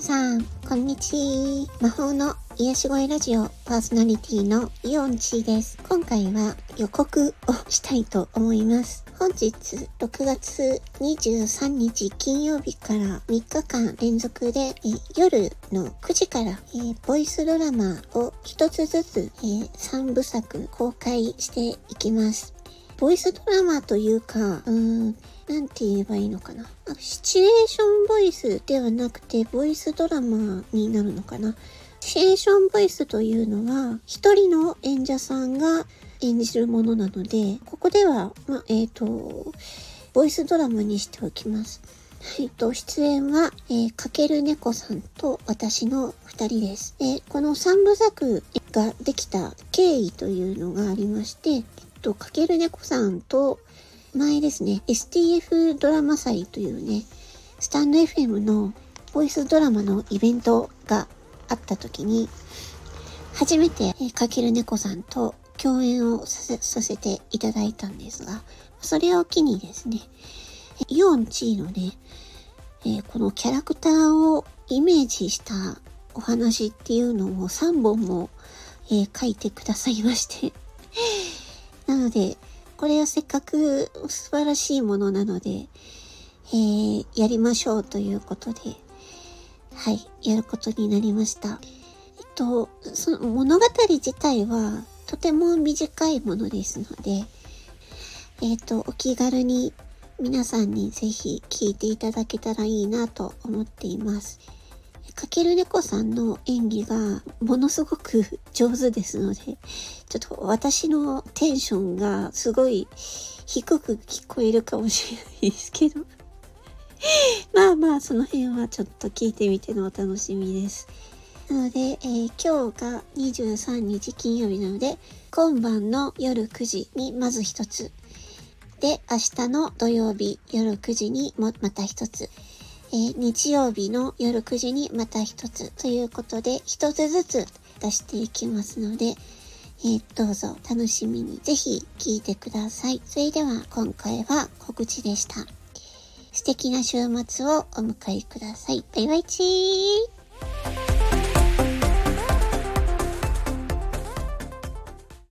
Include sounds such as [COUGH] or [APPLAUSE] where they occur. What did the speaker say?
チ魔法の癒し声ラジオパーソナリティのイオンチーです。今回は予告をしたいと思います。本日6月23日金曜日から3日間連続で夜の9時からえボイスドラマを一つずつえ3部作公開していきます。ボイスドラマというか、うーん、なんて言えばいいのかな。シチュエーションボイスではなくて、ボイスドラマになるのかな。シチュエーションボイスというのは、一人の演者さんが演じるものなので、ここでは、まあえっ、ー、と、ボイスドラマにしておきます。えっと、出演は、えー、かける猫さんと私の二人です。えこの三部作ができた経緯というのがありまして、えっと、かける猫さんと前ですね、STF ドラマ祭というね、スタンド FM のボイスドラマのイベントがあった時に、初めてかける猫さんと共演をさせていただいたんですが、それを機にですね、イオンチーのね、えー、このキャラクターをイメージしたお話っていうのを3本も、えー、書いてくださいまして [LAUGHS] なので、これはせっかく素晴らしいものなので、えー、やりましょうということで、はい、やることになりました。えっと、その物語自体はとても短いものですので、えっと、お気軽に皆さんにぜひ聞いていただけたらいいなと思っています。かける猫さんの演技がものすごく上手ですので、ちょっと私のテンションがすごい低く聞こえるかもしれないですけど [LAUGHS] まあまあその辺はちょっと聞いてみてのお楽しみです。なので、えー、今日が23日金曜日なので、今晩の夜9時にまず一つ。で、明日の土曜日夜9時にもまた一つ。えー、日曜日の夜9時にまた一つということで、一つずつ出していきますので、えー、どうぞ楽しみにぜひ聞いてください。それでは今回は告知でした。素敵な週末をお迎えください。バイバイチー